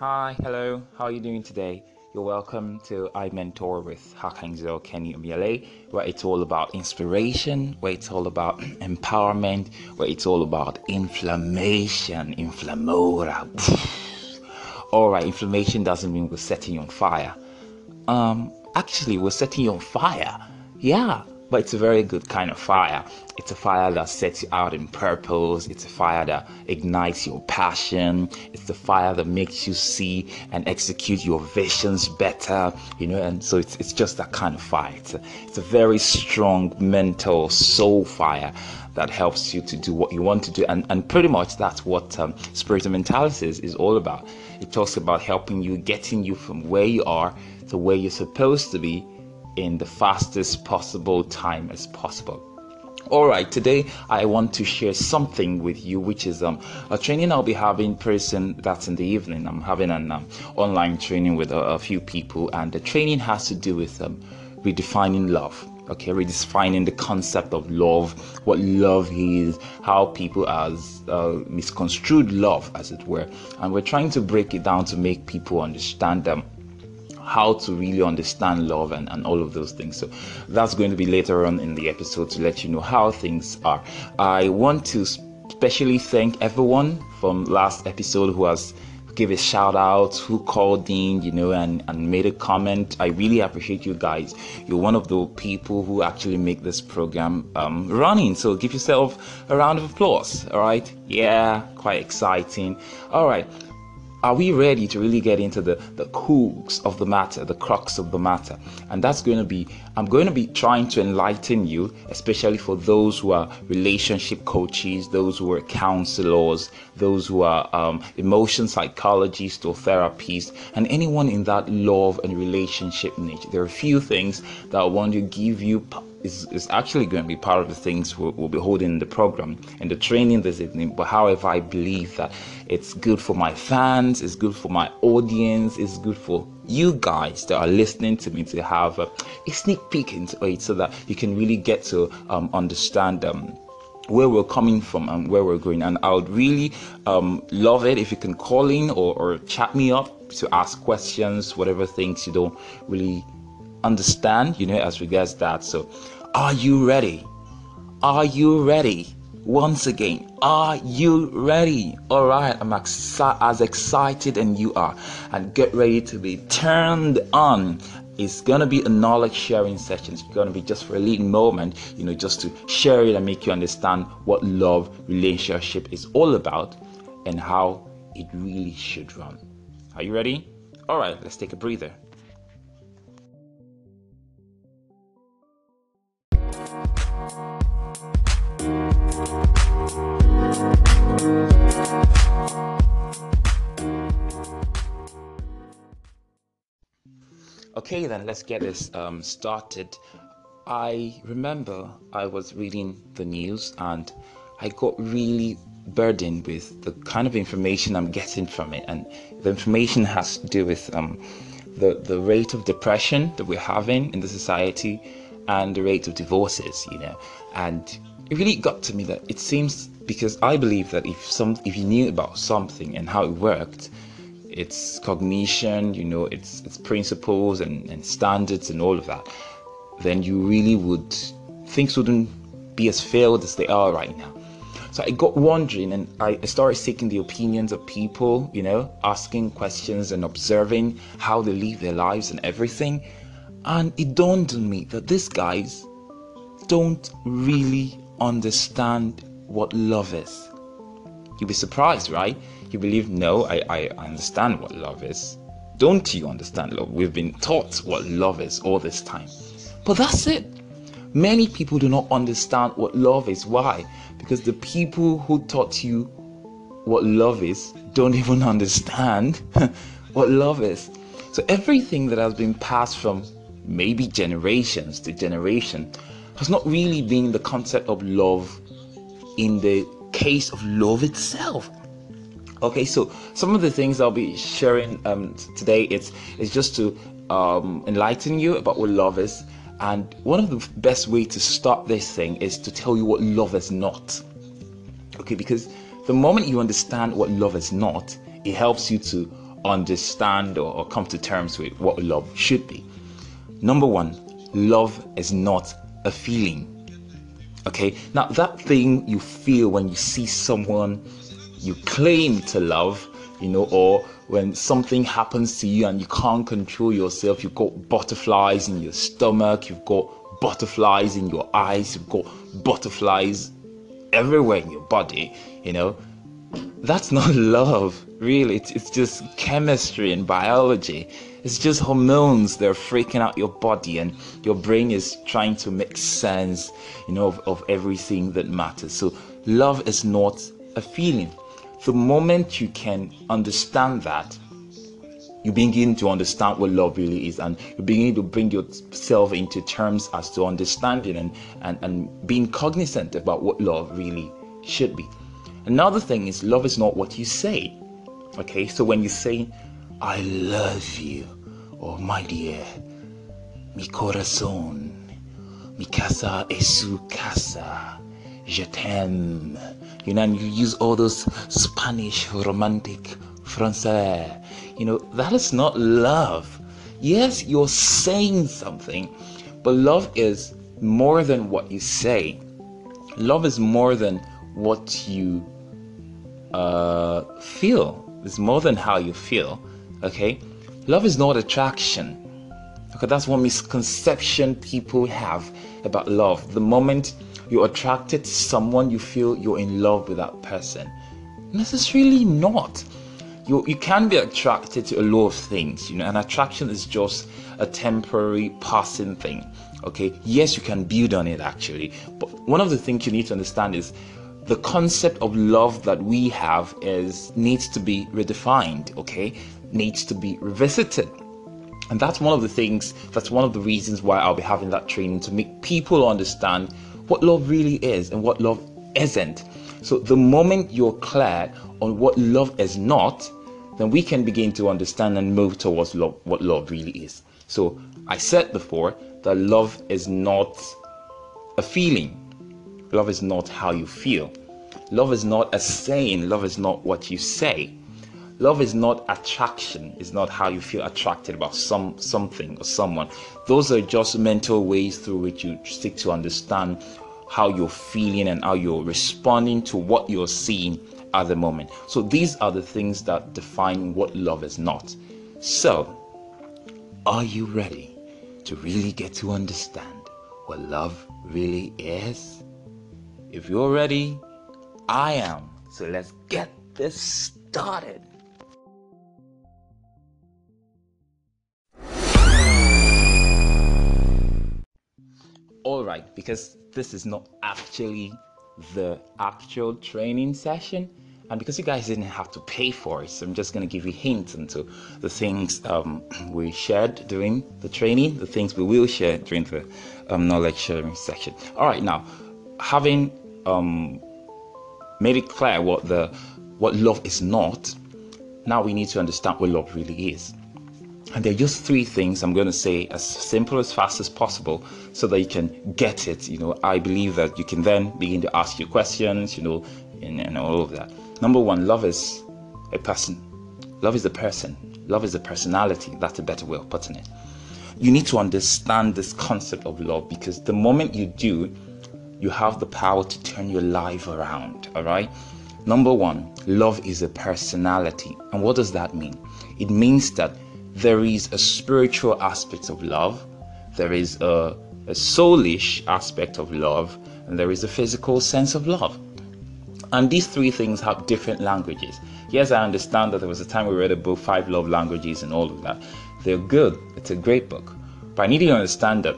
Hi, hello, how are you doing today? You're welcome to I Mentor with Harkheindzel Kenny Omiele, where it's all about inspiration, where it's all about empowerment, where it's all about inflammation, inflammora. all right, inflammation doesn't mean we're setting you on fire. Um, actually, we're setting you on fire. Yeah, but it's a very good kind of fire. It's a fire that sets you out in purpose. It's a fire that ignites your passion. It's the fire that makes you see and execute your visions better, you know. And so it's, it's just that kind of fire. It's a, it's a very strong mental soul fire that helps you to do what you want to do. And, and pretty much that's what um, Spirit of Mentality is, is all about. It talks about helping you, getting you from where you are to where you're supposed to be in the fastest possible time as possible. All right, today I want to share something with you, which is um, a training I'll be having in person that's in the evening. I'm having an um, online training with a, a, few people, and the training has to do with um, redefining love. Okay, redefining the concept of love, what love is, how people has uh, misconstrued love, as it were, and we're trying to break it down to make people understand them how to really understand love and, and all of those things. So that's going to be later on in the episode to let you know how things are. I want to especially thank everyone from last episode who has give a shout out who called in you know and and made a comment. I really appreciate you guys. You're one of the people who actually make this program um, running. So give yourself a round of applause all right? Yeah quite exciting. All right are we ready to really get into the the crux of the matter the crux of the matter? And that's going to be i'm going to be trying to enlighten you especially for those who are relationship coaches those who are counselors those who are um, emotion psychologists or therapists and anyone in that love and relationship niche. There are a few things that i want to give you is, is actually going to be part of the things we'll, we'll be holding in the program and the training this evening. But however, I believe that it's good for my fans, it's good for my audience, it's good for you guys that are listening to me to have a, a sneak peek into it so that you can really get to um, understand um, where we're coming from and where we're going. And I would really um, love it if you can call in or, or chat me up to ask questions, whatever things you don't really understand, you know, as regards that. So, are you ready? Are you ready? Once again, are you ready? All right, I'm exci- as excited and you are, and get ready to be turned on. It's gonna be a knowledge sharing session. It's gonna be just for a little moment, you know, just to share it and make you understand what love relationship is all about and how it really should run. Are you ready? All right, let's take a breather. Okay, then let's get this um, started. I remember I was reading the news and I got really burdened with the kind of information I'm getting from it, and the information has to do with um, the the rate of depression that we're having in the society and the rate of divorces. You know, and it really got to me that it seems because I believe that if some if you knew about something and how it worked, its cognition, you know, its its principles and, and standards and all of that, then you really would things wouldn't be as failed as they are right now. So I got wondering and I started seeking the opinions of people, you know, asking questions and observing how they live their lives and everything. And it dawned on me that these guys don't really understand what love is. You'll be surprised, right? You believe, no, I, I understand what love is. Don't you understand love? We've been taught what love is all this time. But that's it. Many people do not understand what love is. Why? Because the people who taught you what love is don't even understand what love is. So everything that has been passed from maybe generations to generation has not really been the concept of love in the case of love itself. Okay, so some of the things I'll be sharing um, today it's it's just to um, enlighten you about what love is, and one of the best way to start this thing is to tell you what love is not. Okay, because the moment you understand what love is not, it helps you to understand or, or come to terms with what love should be. Number one, love is not a feeling. Okay, now that thing you feel when you see someone you claim to love, you know, or when something happens to you and you can't control yourself, you've got butterflies in your stomach, you've got butterflies in your eyes, you've got butterflies everywhere in your body, you know, that's not love, really. It's, it's just chemistry and biology. It's just hormones that are freaking out your body, and your brain is trying to make sense, you know, of, of everything that matters. So, love is not a feeling. The moment you can understand that, you begin to understand what love really is and you begin to bring yourself into terms as to understanding and, and, and being cognizant about what love really should be. Another thing is love is not what you say. Okay, so when you say, I love you, oh my dear, mi corazón, mi casa es su casa, je t'aime, you know, and you use all those Spanish romantic français, you know, that is not love. Yes, you're saying something, but love is more than what you say. Love is more than what you uh, feel. It's more than how you feel. Okay, love is not attraction. Okay, that's one misconception people have about love. The moment you're attracted to someone, you feel you're in love with that person. Necessarily not you you can be attracted to a lot of things you know and attraction is just a temporary passing thing okay yes you can build on it actually but one of the things you need to understand is the concept of love that we have is needs to be redefined okay needs to be revisited and that's one of the things that's one of the reasons why i'll be having that training to make people understand what love really is and what love isn't so the moment you're clear on what love is not, then we can begin to understand and move towards love, what love really is. So I said before that love is not a feeling. Love is not how you feel. Love is not a saying. Love is not what you say. Love is not attraction. It's not how you feel attracted about some something or someone. Those are just mental ways through which you seek to understand how you're feeling and how you're responding to what you're seeing at the moment. So these are the things that define what love is not. So, are you ready to really get to understand what love really is? If you're ready, I am. So let's get this started. All right because this is not actually the actual training session. And because you guys didn't have to pay for it so i'm just going to give you hints into the things um, we shared during the training the things we will share during the um, knowledge sharing section all right now having um, made it clear what the what love is not now we need to understand what love really is and there are just three things I'm going to say as simple as fast as possible so that you can get it. You know, I believe that you can then begin to ask your questions, you know, and, and all of that. Number one, love is a person. Love is a person. Love is a personality. That's a better way of putting it. You need to understand this concept of love because the moment you do, you have the power to turn your life around. All right. Number one, love is a personality. And what does that mean? It means that there is a spiritual aspect of love, there is a, a soulish aspect of love, and there is a physical sense of love. And these three things have different languages. Yes, I understand that there was a time we read a book, Five Love Languages, and all of that. They're good, it's a great book. But I need you to understand that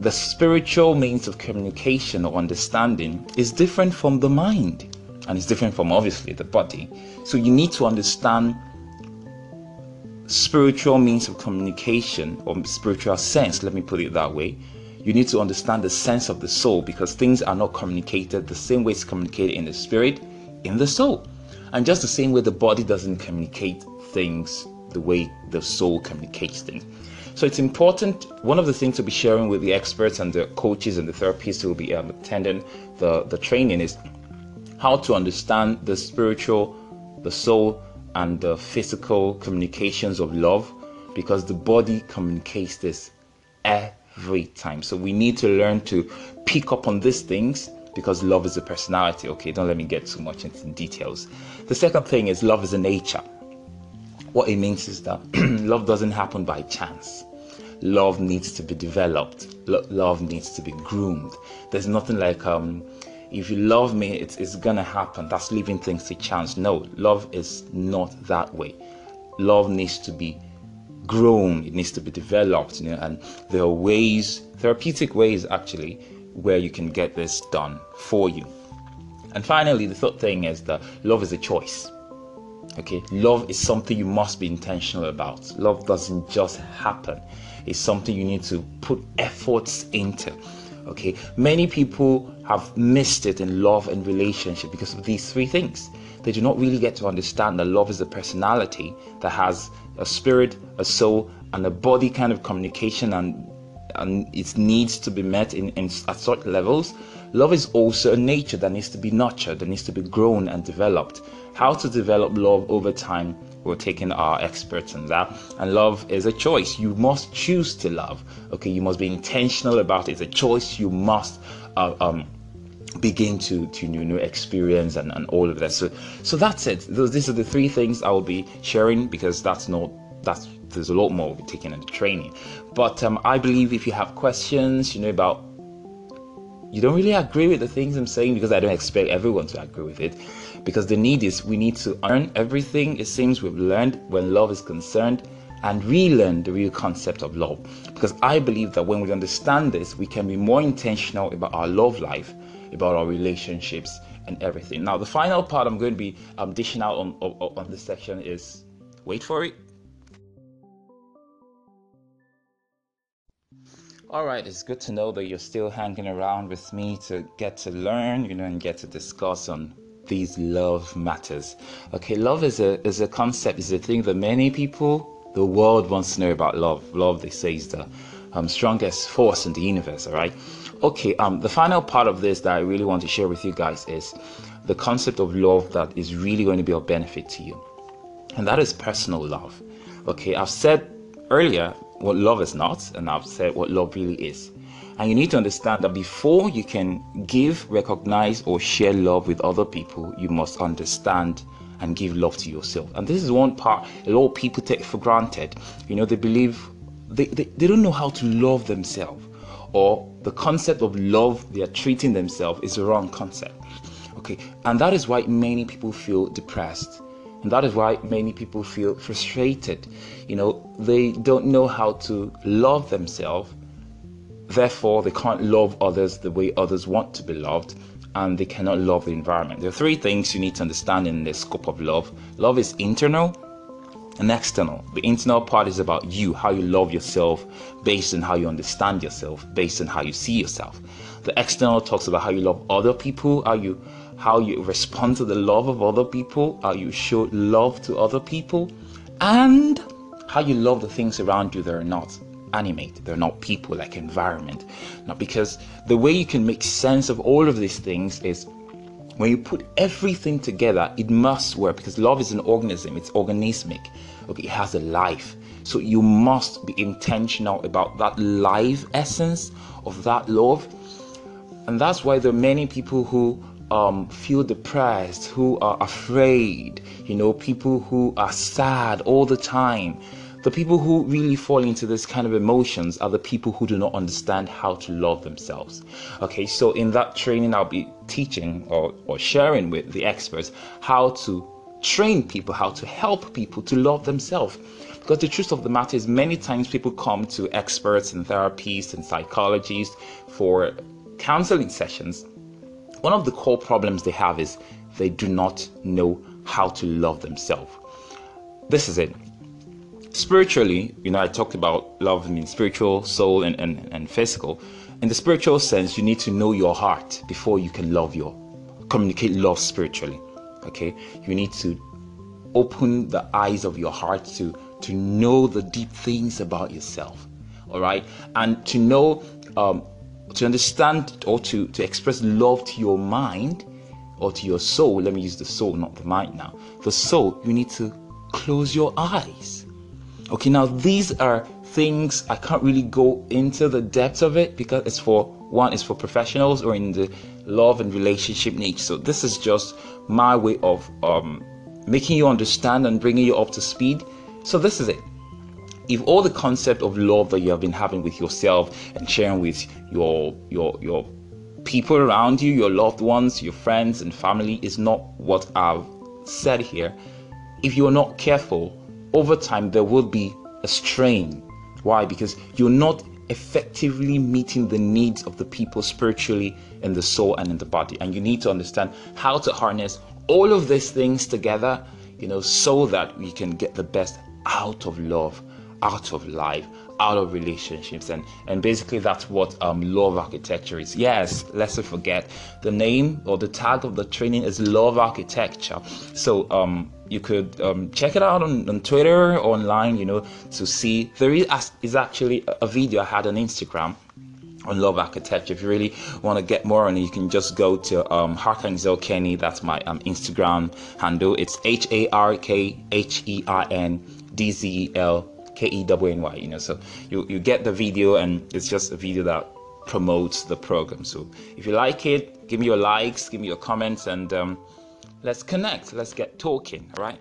the spiritual means of communication or understanding is different from the mind and it's different from obviously the body. So you need to understand spiritual means of communication or spiritual sense, let me put it that way, you need to understand the sense of the soul because things are not communicated the same way it's communicated in the spirit, in the soul. And just the same way the body doesn't communicate things the way the soul communicates things. So it's important. One of the things to be sharing with the experts and the coaches and the therapists who will be um, attending the, the training is how to understand the spiritual, the soul, and the physical communications of love because the body communicates this every time. So we need to learn to pick up on these things because love is a personality. Okay, don't let me get too much into details. The second thing is love is a nature. What it means is that love doesn't happen by chance. Love needs to be developed. Lo- love needs to be groomed. There's nothing like um, if you love me, it's, it's gonna happen. That's leaving things to chance. No, love is not that way. Love needs to be grown, it needs to be developed, you know, and there are ways, therapeutic ways actually, where you can get this done for you. And finally, the third thing is that love is a choice. Okay, love is something you must be intentional about. Love doesn't just happen, it's something you need to put efforts into. Okay, many people have missed it in love and relationship because of these three things. They do not really get to understand that love is a personality that has a spirit, a soul, and a body kind of communication and and its needs to be met in, in at certain levels. Love is also a nature that needs to be nurtured, that needs to be grown and developed. How to develop love over time we're taking our experts on that. And love is a choice. You must choose to love. Okay, you must be intentional about it. It's a choice you must uh, um, begin to to you know experience and, and all of that. So so that's it. Those these are the three things I will be sharing because that's not that's there's a lot more we'll be taking in the training. But um, I believe if you have questions, you know about you don't really agree with the things I'm saying because I don't expect everyone to agree with it. Because the need is we need to earn everything it seems we've learned when love is concerned and relearn the real concept of love. Because I believe that when we understand this, we can be more intentional about our love life, about our relationships, and everything. Now, the final part I'm going to be um, dishing out on, on, on this section is wait for it All right, it's good to know that you're still hanging around with me to get to learn, you know, and get to discuss on these love matters. Okay, love is a is a concept, is a thing that many people, the world wants to know about love. Love, they say, is the um, strongest force in the universe. All right. Okay. Um, the final part of this that I really want to share with you guys is the concept of love that is really going to be of benefit to you, and that is personal love. Okay, I've said earlier what love is not, and I've said what love really is. And you need to understand that before you can give, recognize, or share love with other people, you must understand and give love to yourself. And this is one part a lot of people take for granted. You know, they believe they, they, they don't know how to love themselves, or the concept of love they are treating themselves is the wrong concept. Okay, and that is why many people feel depressed and that is why many people feel frustrated. You know, they don't know how to love themselves. Therefore, they can't love others the way others want to be loved. And they cannot love the environment. There are three things you need to understand in the scope of love love is internal and external. The internal part is about you, how you love yourself, based on how you understand yourself, based on how you see yourself. The external talks about how you love other people, how you how you respond to the love of other people, how you show love to other people, and how you love the things around you that are not animate, they're not people like environment. Now, because the way you can make sense of all of these things is when you put everything together, it must work because love is an organism, it's organismic. Okay, it has a life. So you must be intentional about that life essence of that love. And that's why there are many people who um, feel depressed, who are afraid, you know, people who are sad all the time. The people who really fall into this kind of emotions are the people who do not understand how to love themselves. Okay, so in that training, I'll be teaching or, or sharing with the experts how to train people, how to help people to love themselves. Because the truth of the matter is, many times people come to experts and therapists and psychologists for counseling sessions one of the core problems they have is they do not know how to love themselves. This is it. Spiritually, you know, I talked about love means spiritual, soul, and, and, and physical. In the spiritual sense, you need to know your heart before you can love your communicate love spiritually. Okay, you need to open the eyes of your heart to to know the deep things about yourself. All right, and to know um, to understand or to, to express love to your mind or to your soul, let me use the soul, not the mind now. The soul, you need to close your eyes. Okay, now these are things I can't really go into the depth of it because it's for one, it's for professionals or in the love and relationship niche. So this is just my way of um, making you understand and bringing you up to speed. So this is it. If all the concept of love that you have been having with yourself and sharing with your your your people around you, your loved ones, your friends and family is not what I've said here, if you're not careful, over time there will be a strain. Why? Because you're not effectively meeting the needs of the people spiritually in the soul and in the body. And you need to understand how to harness all of these things together, you know, so that we can get the best out of love, out of life, out of relationships and and basically that's what um, love architecture is yes let's not forget the name or the tag of the training is love architecture so um, you could um, check it out on, on twitter online you know to see there is, is actually a video i had on instagram on love architecture. If you really want to get more on it, you can just go to um, Harkheindzel Kenny. That's my um, Instagram handle. It's H A R K H E I N D Z E L K E W N Y. You know, so you you get the video, and it's just a video that promotes the program. So if you like it, give me your likes, give me your comments, and um, let's connect. Let's get talking. All right.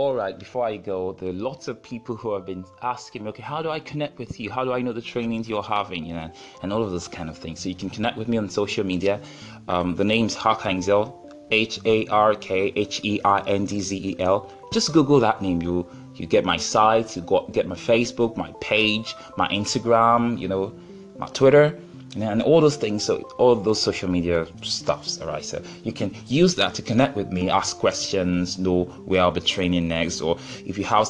All right before i go there are lots of people who have been asking me okay how do i connect with you? How do i know the trainings you're having? You know and all of those kind of things so you can connect with me on social media. Um, the name's harkheindzel h-a-r-k-h-e-i-n-d-z-e-l just google that name. You you get my site you got get my facebook my page my instagram you know my twitter and all those things so all those social media stuffs all right so you can use that to connect with me ask questions know where i'll be training next or if you have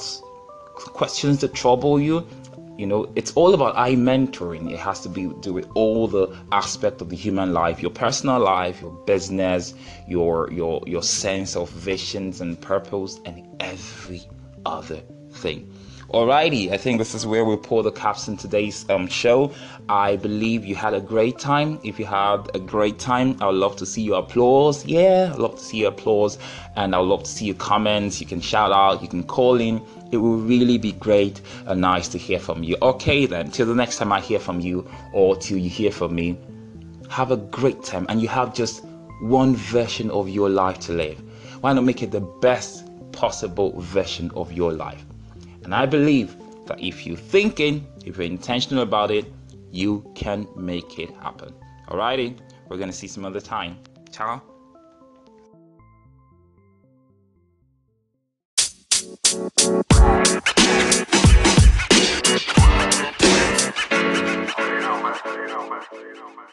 questions that trouble you you know it's all about i mentoring. It has to be do with all the aspect of the human life your personal life your business your your your sense of visions and purpose and every other thing Alrighty, I think this is where we pull the caps in today's um, show. I believe you had a great time. If you had a great time, I would love to see your applause. Yeah, I'd love to see your applause, and I'd love to see your comments. You can shout out, you can call in. It will really be great and nice to hear from you. Okay, then, till the next time I hear from you, or till you hear from me, have a great time, and you have just one version of your life to live. Why not make it the best possible version of your life? And I believe that if you're thinking, if you're intentional about it, you can make it happen. Alrighty, we're gonna see some other time. Ciao. you know, man.